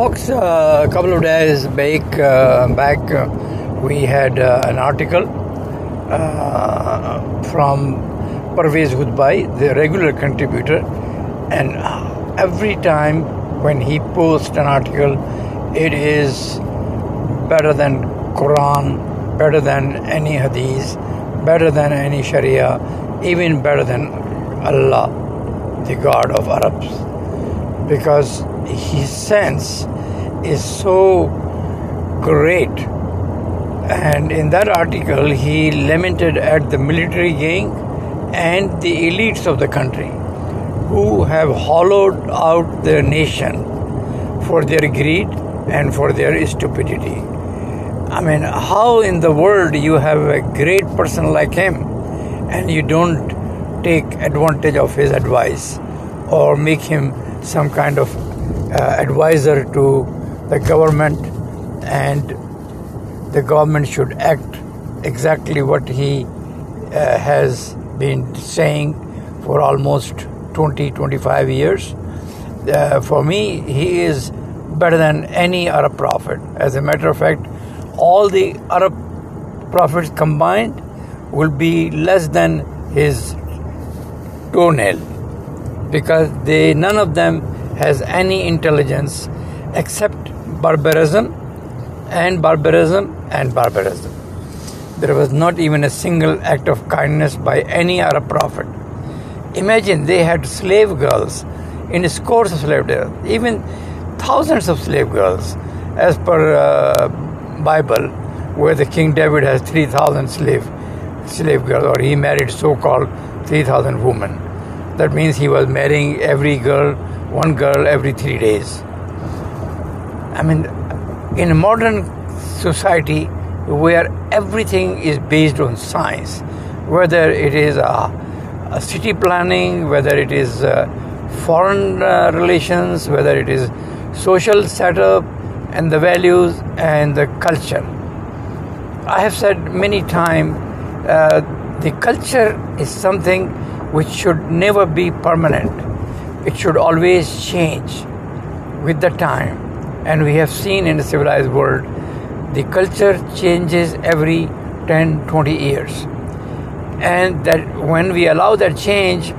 Folks, uh, a couple of days back, uh, back uh, we had uh, an article uh, from Parvez Hoodbhoy, the regular contributor, and every time when he posts an article, it is better than Quran, better than any Hadith, better than any Sharia, even better than Allah, the God of Arabs, because his sense is so great. And in that article, he lamented at the military gang and the elites of the country who have hollowed out their nation for their greed and for their stupidity. I mean, how in the world you have a great person like him and you don't take advantage of his advice or make him some kind of advisor to the government and the government should act exactly what he uh, has been saying for almost 20 25 years. Uh, for me he is better than any arab prophet. As a matter of fact all the arab prophets combined will be less than his toenail because they none of them has any intelligence except barbarism and barbarism and barbarism. There was not even a single act of kindness by any Arab prophet. Imagine they had slave girls in scores of slave girls, even thousands of slave girls, as per uh, Bible, where the King David has 3,000 slave slave girls, or he married so-called 3,000 women. That means he was marrying every girl, one girl every three days. I mean, in a modern society where everything is based on science, whether it is a, a city planning, whether it is uh, foreign uh, relations, whether it is social setup and the values and the culture. I have said many times uh, the culture is something which should never be permanent. It should always change with the time. And we have seen in the civilized world the culture changes every 10 20 years. And that when we allow that change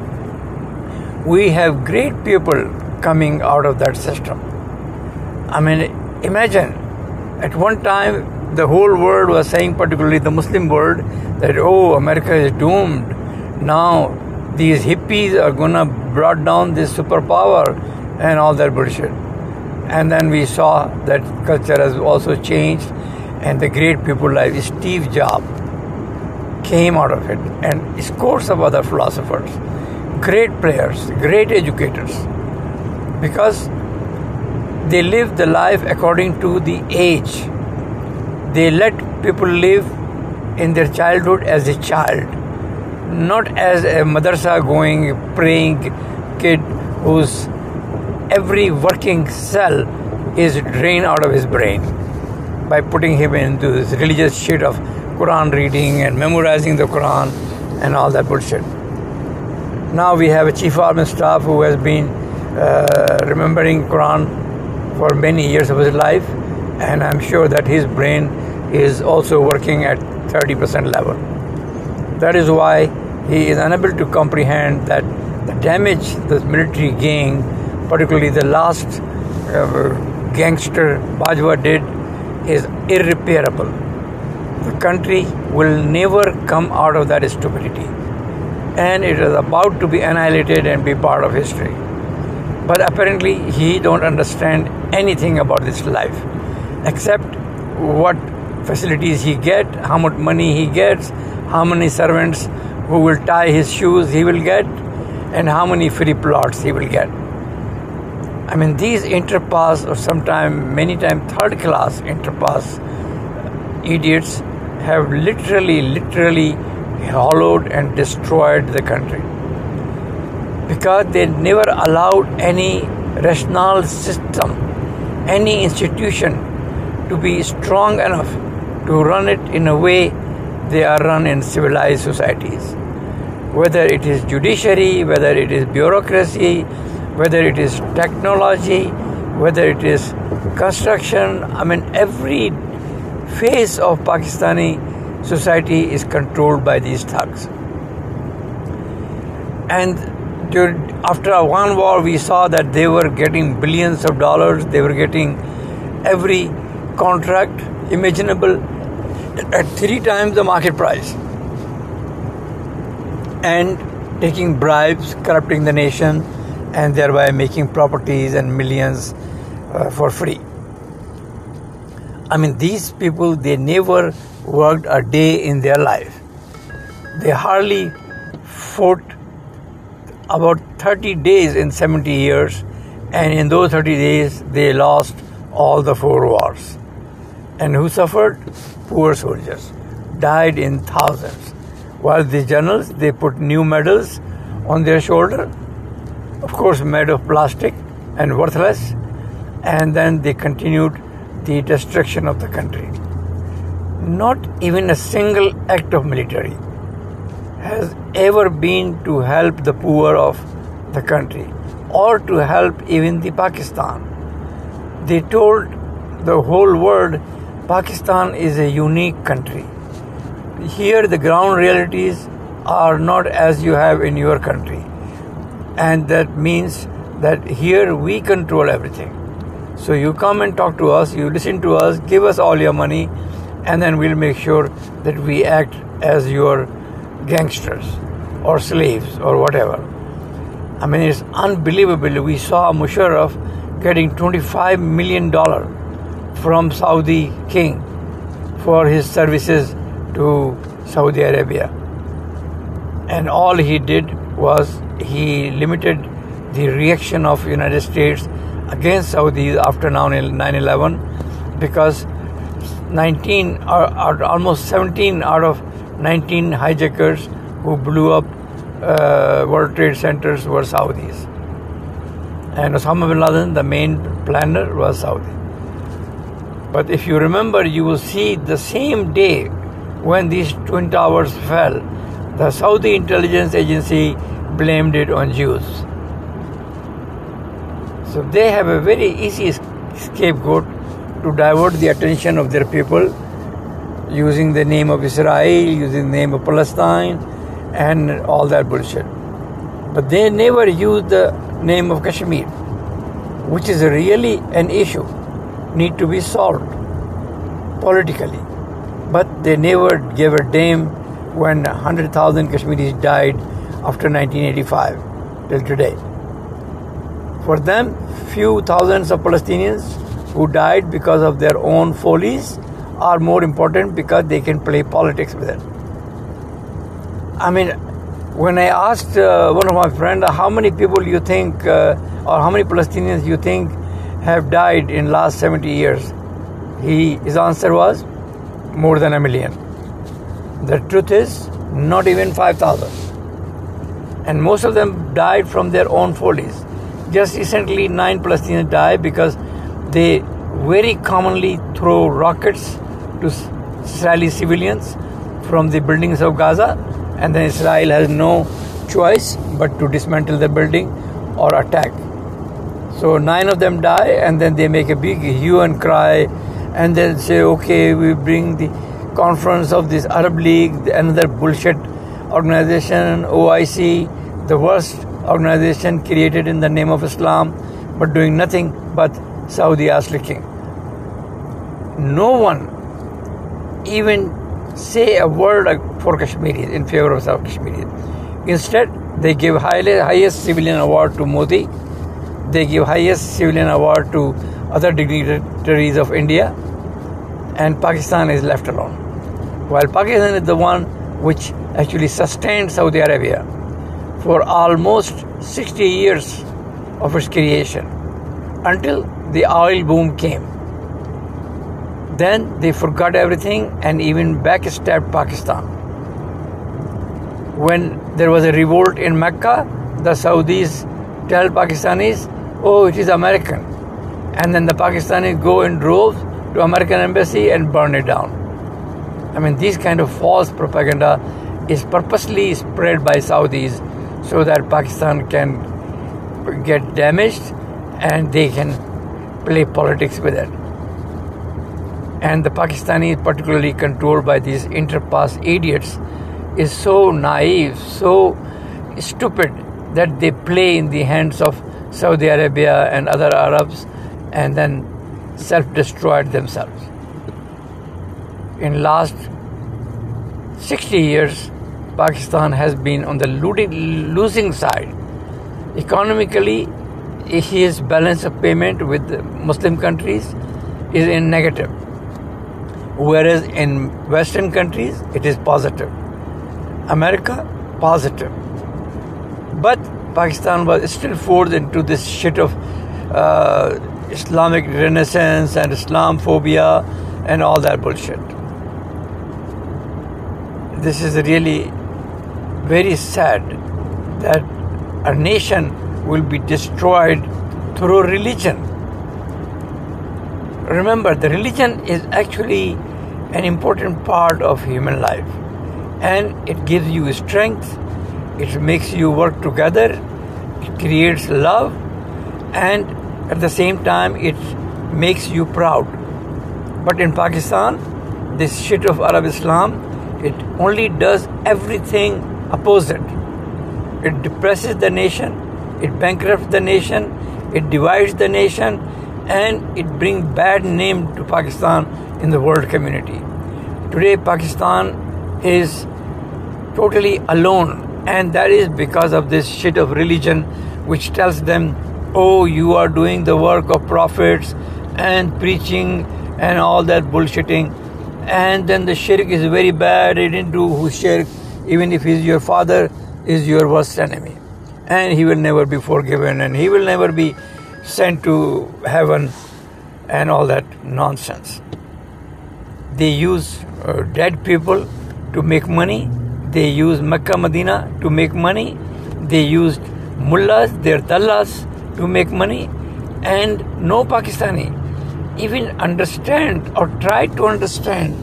we have great people coming out of that system. I mean imagine at one time the whole world was saying particularly the muslim world that oh america is doomed. Now these are to brought down this superpower and all that bullshit and then we saw that culture has also changed, and the great people like Steve Jobs came out of it, and scores of other philosophers, great players, great educators, because they live the life according to the age. They let people live in their childhood as a child, not as a madrasa going, praying kid whose every working cell is drained out of his brain by putting him into this religious shit of Quran reading and memorizing the Quran and all that bullshit. Now we have a chief army staff who has been uh, remembering Quran for many years of his life, and I'm sure that his brain is also working at 30% level. That is why he is unable to comprehend that the damage the military gang particularly the last uh, gangster Bajwa did, is irreparable. The country will never come out of that stupidity. And it is about to be annihilated and be part of history. But apparently he don't understand anything about this life except what facilities he get, how much money he gets, how many servants who will tie his shoes he will get, and how many free plots he will get. I mean, these interpass, or sometimes, many times, third class interpass idiots have literally, literally hollowed and destroyed the country because they never allowed any rational system, any institution to be strong enough to run it in a way they are run in civilized societies. Whether it is judiciary, whether it is bureaucracy, whether it is technology, whether it is construction, I mean, every phase of Pakistani society is controlled by these thugs. And after one war, we saw that they were getting billions of dollars, they were getting every contract imaginable at three times the market price and taking bribes, corrupting the nation, and thereby making properties and millions uh, for free. I mean, these people, they never worked a day in their life. They hardly fought about 30 days in 70 years, and in those 30 days, they lost all the four wars. And who suffered? Poor soldiers, died in thousands. While the generals, they put new medals on their shoulder, of course, made of plastic and worthless, and then they continued the destruction of the country. Not even a single act of military has ever been to help the poor of the country or to help even the Pakistan. They told the whole world Pakistan is a unique country. Here, the ground realities are not as you have in your country, and that means that here we control everything. So you come and talk to us, you listen to us, give us all your money, and then we'll make sure that we act as your gangsters or slaves or whatever. I mean, it's unbelievable. We saw Musharraf getting $25 million from Saudi king for his services to Saudi Arabia. And all he did was he limited the reaction of United States against Saudis after 9/11 because 19 or, or, almost 17 out of 19 hijackers who blew up uh, World Trade Centers were Saudis. And Osama bin Laden, the main planner, was Saudi. But if you remember, you will see the same day when these twin towers fell, the Saudi intelligence agency blamed it on Jews. So they have a very easy scapegoat to divert the attention of their people using the name of Israel, using the name of Palestine, and all that bullshit. But they never use the name of Kashmir, which is really an issue, need to be solved politically. But they never gave a damn when 100,000 Kashmiris died after 1985 till today. For them, few thousands of Palestinians who died because of their own follies are more important because they can play politics with it. I mean, when I asked uh, one of my friends how many people you think uh, or how many Palestinians you think have died in last 70 years, he his answer was more than a million. The truth is not even 5,000. And most of them died from their own follies. Just recently, nine Palestinians died because they very commonly throw rockets to Israeli civilians from the buildings of Gaza, and then Israel has no choice but to dismantle the building or attack. So nine of them die, and then they make a big hue and cry, and then say, "Okay, we bring the conference of this Arab League, another bullshit organization, OIC, the worst organization created in the name of Islam, but doing nothing but Saudi ass licking. No one even say a word for Kashmiris in favor of South Kashmiris. Instead, they give highest civilian award to Modi. They give highest civilian award to other dignitaries of India, and Pakistan is left alone. While Pakistan is the one which actually sustained Saudi Arabia for almost 60 years of its creation until the oil boom came. Then they forgot everything and even backstabbed Pakistan. When there was a revolt in Mecca, the Saudis tell Pakistanis, oh, it is American. And then the Pakistanis go in droves to American embassy and burn it down. I mean, this kind of false propaganda is purposely spread by Saudis so that Pakistan can get damaged and they can play politics with it. And the Pakistani, particularly controlled by these interpass idiots, is so naive, so stupid that they play in the hands of Saudi Arabia and other Arabs and then self-destroyed themselves. In last 60 years, Pakistan has been on the losing side. Economically, his balance of payment with Muslim countries is in negative, whereas in Western countries it is positive. America, positive. But Pakistan was still forced into this shit of uh, Islamic renaissance and Islamophobia and all that bullshit. This is really very sad that a nation will be destroyed through religion. Remember, the religion is actually an important part of human life and it gives you strength, it makes you work together, it creates love, and at the same time, it makes you proud. But in Pakistan, this shit of Arab Islam, it only does everything opposite. It depresses the nation, it bankrupts the nation, it divides the nation, and it brings bad name to Pakistan in the world community. Today, Pakistan is totally alone, and that is because of this shit of religion, which tells them, "Oh, you are doing the work of prophets and preaching and all that bullshitting." And then the shirk is very bad. He didn't do who shirk, even if he's your father, is your worst enemy, and he will never be forgiven, and he will never be sent to heaven, and all that nonsense. They use uh, dead people to make money they used Mecca Medina to make money. They used mullahs, their dallahs to make money. And no Pakistani even understand or try to understand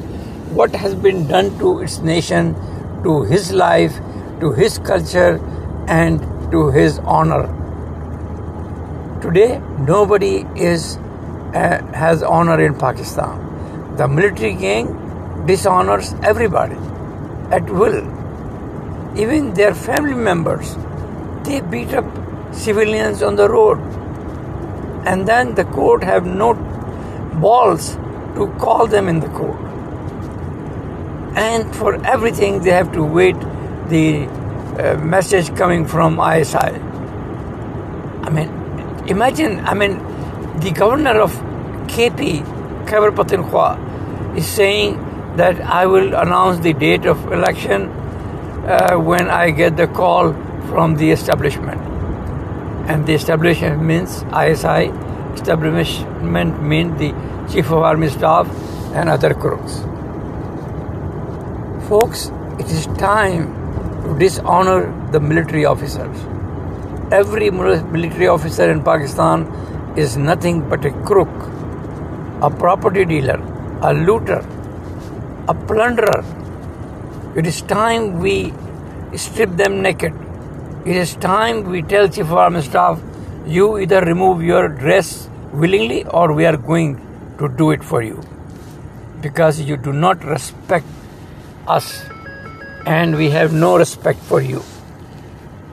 what has been done to its nation, to his life, to his culture, and to his honor. Today, nobody is uh, has honor in Pakistan. The military gang dishonors everybody at will even their family members, they beat up civilians on the road. And then the court have no balls to call them in the court. And for everything, they have to wait the uh, message coming from ISI. I mean, imagine, I mean, the governor of KP, Khyber Pakhtunkhwa, is saying that I will announce the date of election uh, when I get the call from the establishment. And the establishment means ISI, establishment means the Chief of Army Staff and other crooks. Folks, it is time to dishonor the military officers. Every military officer in Pakistan is nothing but a crook, a property dealer, a looter, a plunderer, it is time we strip them naked. It is time we tell Chief of Army Staff, you either remove your dress willingly or we are going to do it for you. Because you do not respect us and we have no respect for you.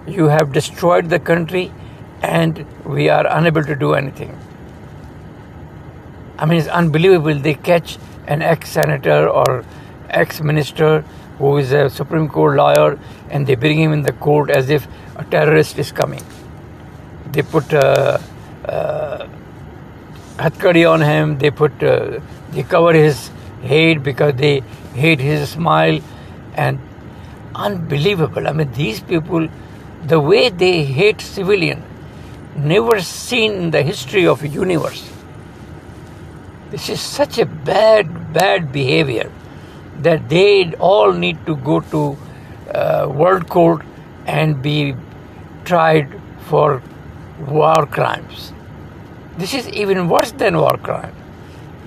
You have destroyed the country and we are unable to do anything. I mean, it's unbelievable. They catch an ex senator or ex minister who is a Supreme Court lawyer, and they bring him in the court as if a terrorist is coming. They put uh, uh, on him. They put uh, they cover his head because they hate his smile, and unbelievable. I mean, these people, the way they hate civilian, never seen in the history of universe. This is such a bad, bad behavior that they all need to go to uh, world court and be tried for war crimes. This is even worse than war crime.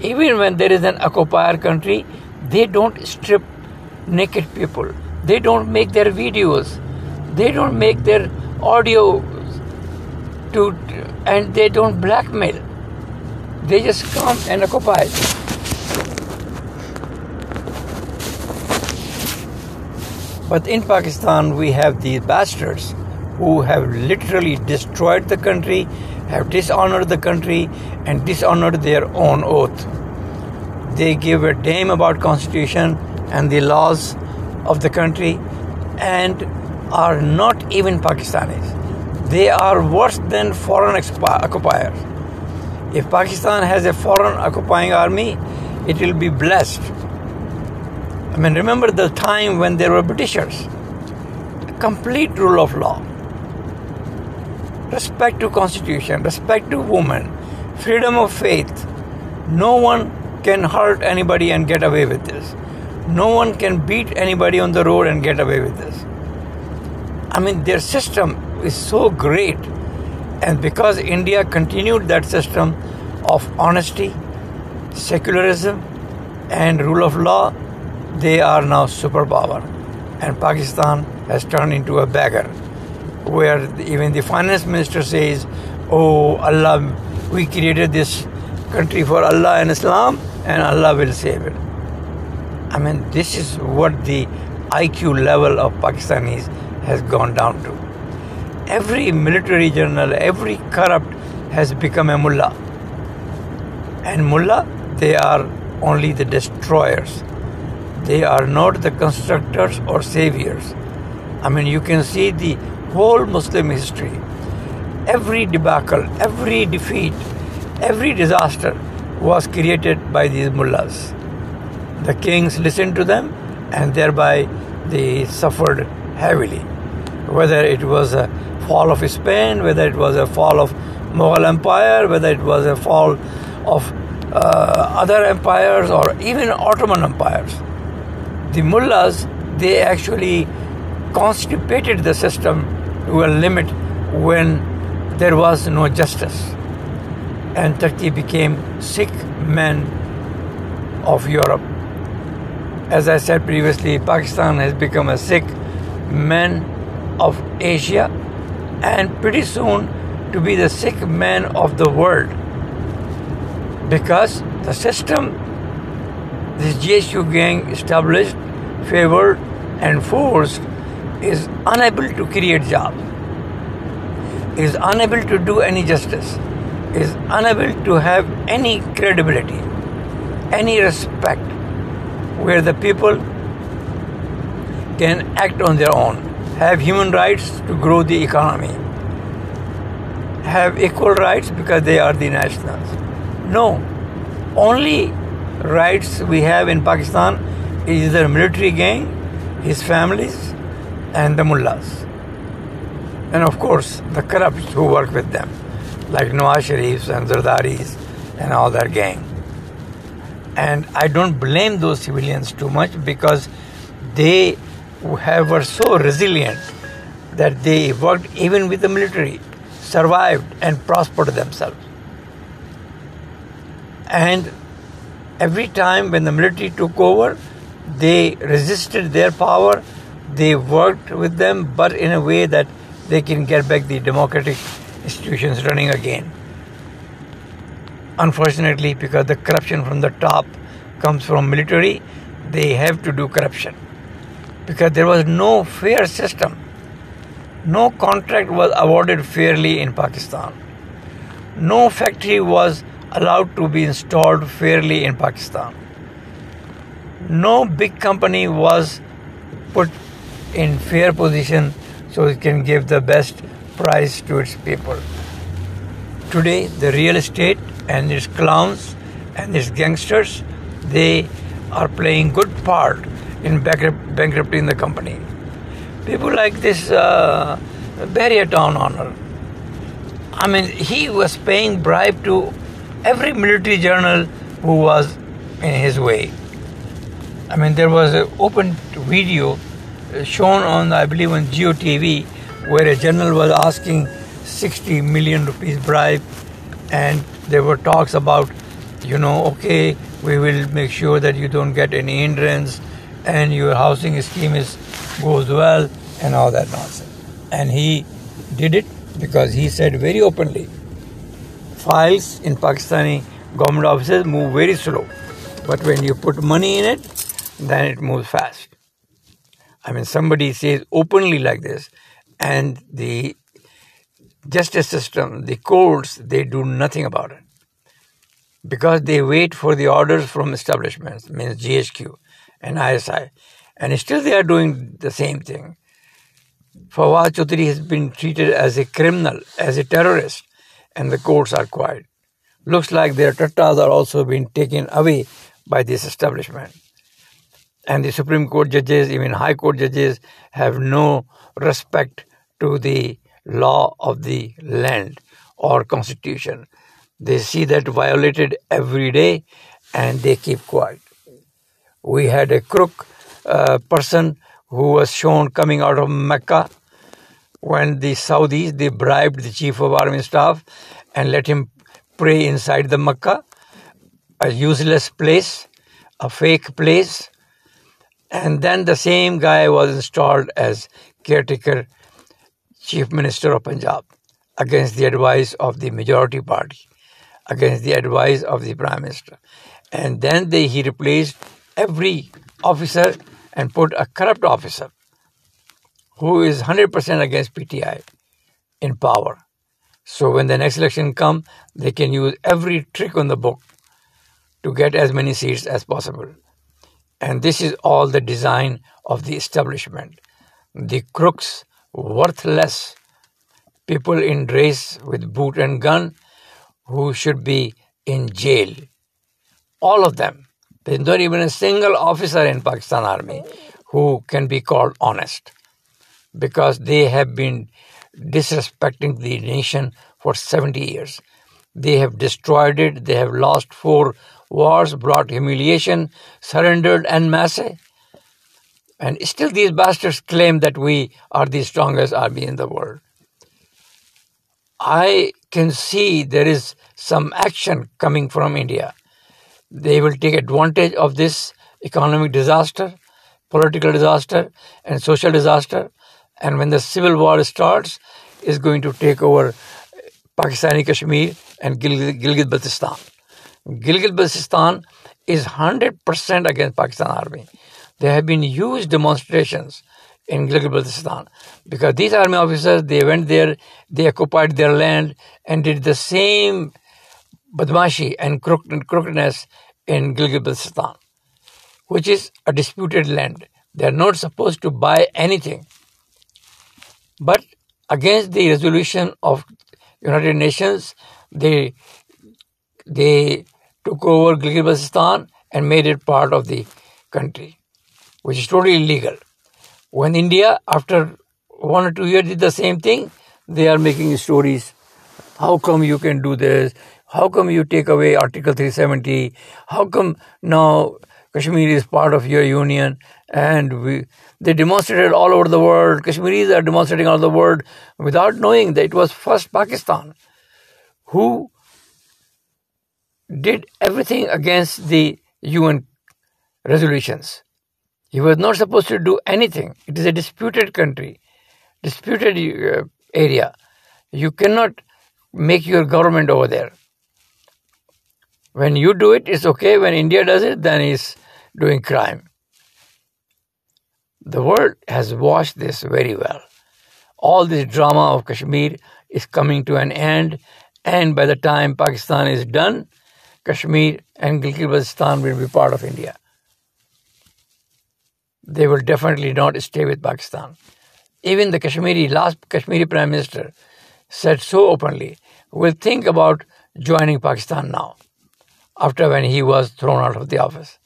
Even when there is an occupier country, they don't strip naked people. They don't make their videos. They don't make their audio to and they don't blackmail. They just come and occupy. But in Pakistan, we have these bastards who have literally destroyed the country, have dishonored the country, and dishonored their own oath. They give a damn about constitution and the laws of the country, and are not even Pakistanis. They are worse than foreign occupiers. If Pakistan has a foreign occupying army, it will be blessed. I mean, remember the time when there were Britishers. Complete rule of law. Respect to constitution, respect to women, freedom of faith. No one can hurt anybody and get away with this. No one can beat anybody on the road and get away with this. I mean, their system is so great. And because India continued that system of honesty, secularism, and rule of law, they are now superpower. And Pakistan has turned into a beggar, where even the finance minister says, Oh, Allah, we created this country for Allah and Islam, and Allah will save it. I mean, this is what the IQ level of Pakistanis has gone down to. Every military general, every corrupt has become a mullah. And mullah, they are only the destroyers. They are not the constructors or saviors. I mean, you can see the whole Muslim history. Every debacle, every defeat, every disaster was created by these mullahs. The kings listened to them and thereby they suffered heavily whether it was a fall of Spain, whether it was a fall of Mughal Empire, whether it was a fall of uh, other empires or even Ottoman empires. The mullahs, they actually constipated the system to a limit when there was no justice. And Turkey became sick men of Europe. As I said previously, Pakistan has become a sick man of Asia and pretty soon to be the sick man of the world because the system this GSU gang established, favored, and forced is unable to create jobs, is unable to do any justice, is unable to have any credibility, any respect, where the people can act on their own have human rights to grow the economy, have equal rights because they are the nationals. No, only rights we have in Pakistan is the military gang, his families, and the mullahs. And of course, the corrupts who work with them, like Nawaz Sharifs and Zardaris and all their gang. And I don't blame those civilians too much because they have, were so resilient that they worked even with the military, survived and prospered themselves. And every time when the military took over, they resisted their power, they worked with them, but in a way that they can get back the democratic institutions running again. Unfortunately, because the corruption from the top comes from military, they have to do corruption because there was no fair system. No contract was awarded fairly in Pakistan. No factory was allowed to be installed fairly in Pakistan. No big company was put in fair position so it can give the best price to its people. Today, the real estate and its clowns and its gangsters, they are playing good part in bankrupt, bankrupting the company. People like this uh, Bahria Town owner. I mean, he was paying bribe to every military general who was in his way. I mean, there was an open video uh, shown on, I believe, on Geo TV, where a general was asking 60 million rupees bribe, and there were talks about, you know, okay, we will make sure that you don't get any hindrance and your housing scheme is goes well and all that nonsense. And he did it because he said very openly files in Pakistani Government offices move very slow. But when you put money in it, then it moves fast. I mean, somebody says openly like this, and the justice system, the courts, they do nothing about it. Because they wait for the orders from establishments, means GHQ and ISI. And still they are doing the same thing. Fawad Chaudhry has been treated as a criminal, as a terrorist, and the courts are quiet. Looks like their tattas are also being taken away by this establishment. And the Supreme Court judges, even High Court judges, have no respect to the law of the land or constitution. They see that violated every day and they keep quiet. We had a crook uh, person who was shown coming out of Mecca when the Saudis they bribed the chief of army staff and let him pray inside the Mecca, a useless place, a fake place. And then the same guy was installed as caretaker chief minister of Punjab against the advice of the majority party, against the advice of the prime minister. And then they, he replaced every officer and put a corrupt officer who is 100% against PTI in power. So when the next election come, they can use every trick on the book to get as many seats as possible. And this is all the design of the establishment. The crooks, worthless people in dress with boot and gun who should be in jail. All of them. There's not even a single officer in Pakistan Army who can be called honest because they have been disrespecting the nation for 70 years. They have destroyed it. They have lost four wars, brought humiliation, surrendered en masse. And still, these bastards claim that we are the strongest army in the world. I can see there is some action coming from India. They will take advantage of this economic disaster, political disaster, and social disaster. And when the civil war starts, is going to take over Pakistani Kashmir and Gilgit Baltistan. Gilgit Baltistan is 100% against Pakistan army. There have been huge demonstrations in Gilgit Baltistan because these army officers they went there, they occupied their land and did the same badmashi and crookedness in Gilgit Baltistan, which is a disputed land. They are not supposed to buy anything. But against the resolution of United Nations, they they took over Gilgit-Baltistan and made it part of the country, which is totally illegal. When India, after one or two years, did the same thing, they are making stories. How come you can do this? How come you take away Article 370? How come now Kashmir is part of your union? And we, they demonstrated all over the world. Kashmiris are demonstrating all over the world without knowing that it was first Pakistan who did everything against the UN resolutions. He was not supposed to do anything. It is a disputed country, disputed uh, area. You cannot make your government over there. When you do it, it's okay. When India does it, then it's doing crime. The world has watched this very well. All this drama of Kashmir is coming to an end, and by the time Pakistan is done, Kashmir and Gilgit-Baltistan will be part of India. They will definitely not stay with Pakistan. Even the Kashmiri, last Kashmiri Prime Minister said so openly, will think about joining Pakistan now, after when he was thrown out of the office.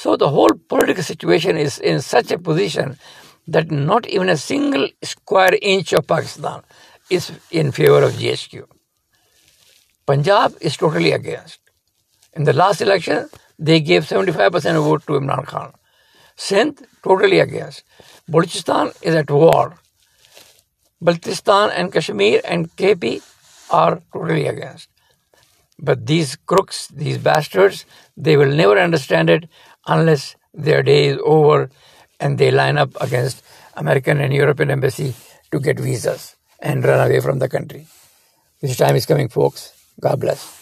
So the whole political situation is in such a position that not even a single square inch of Pakistan is in favor of GHQ. Punjab is totally against. In the last election, they gave 75% vote to Imran Khan. Sindh, totally against. Balochistan is at war. Baltistan and Kashmir and KP are totally against. But these crooks, these bastards, they will never understand it unless their day is over and they line up against American and European embassy to get visas and run away from the country. This time is coming, folks. God bless.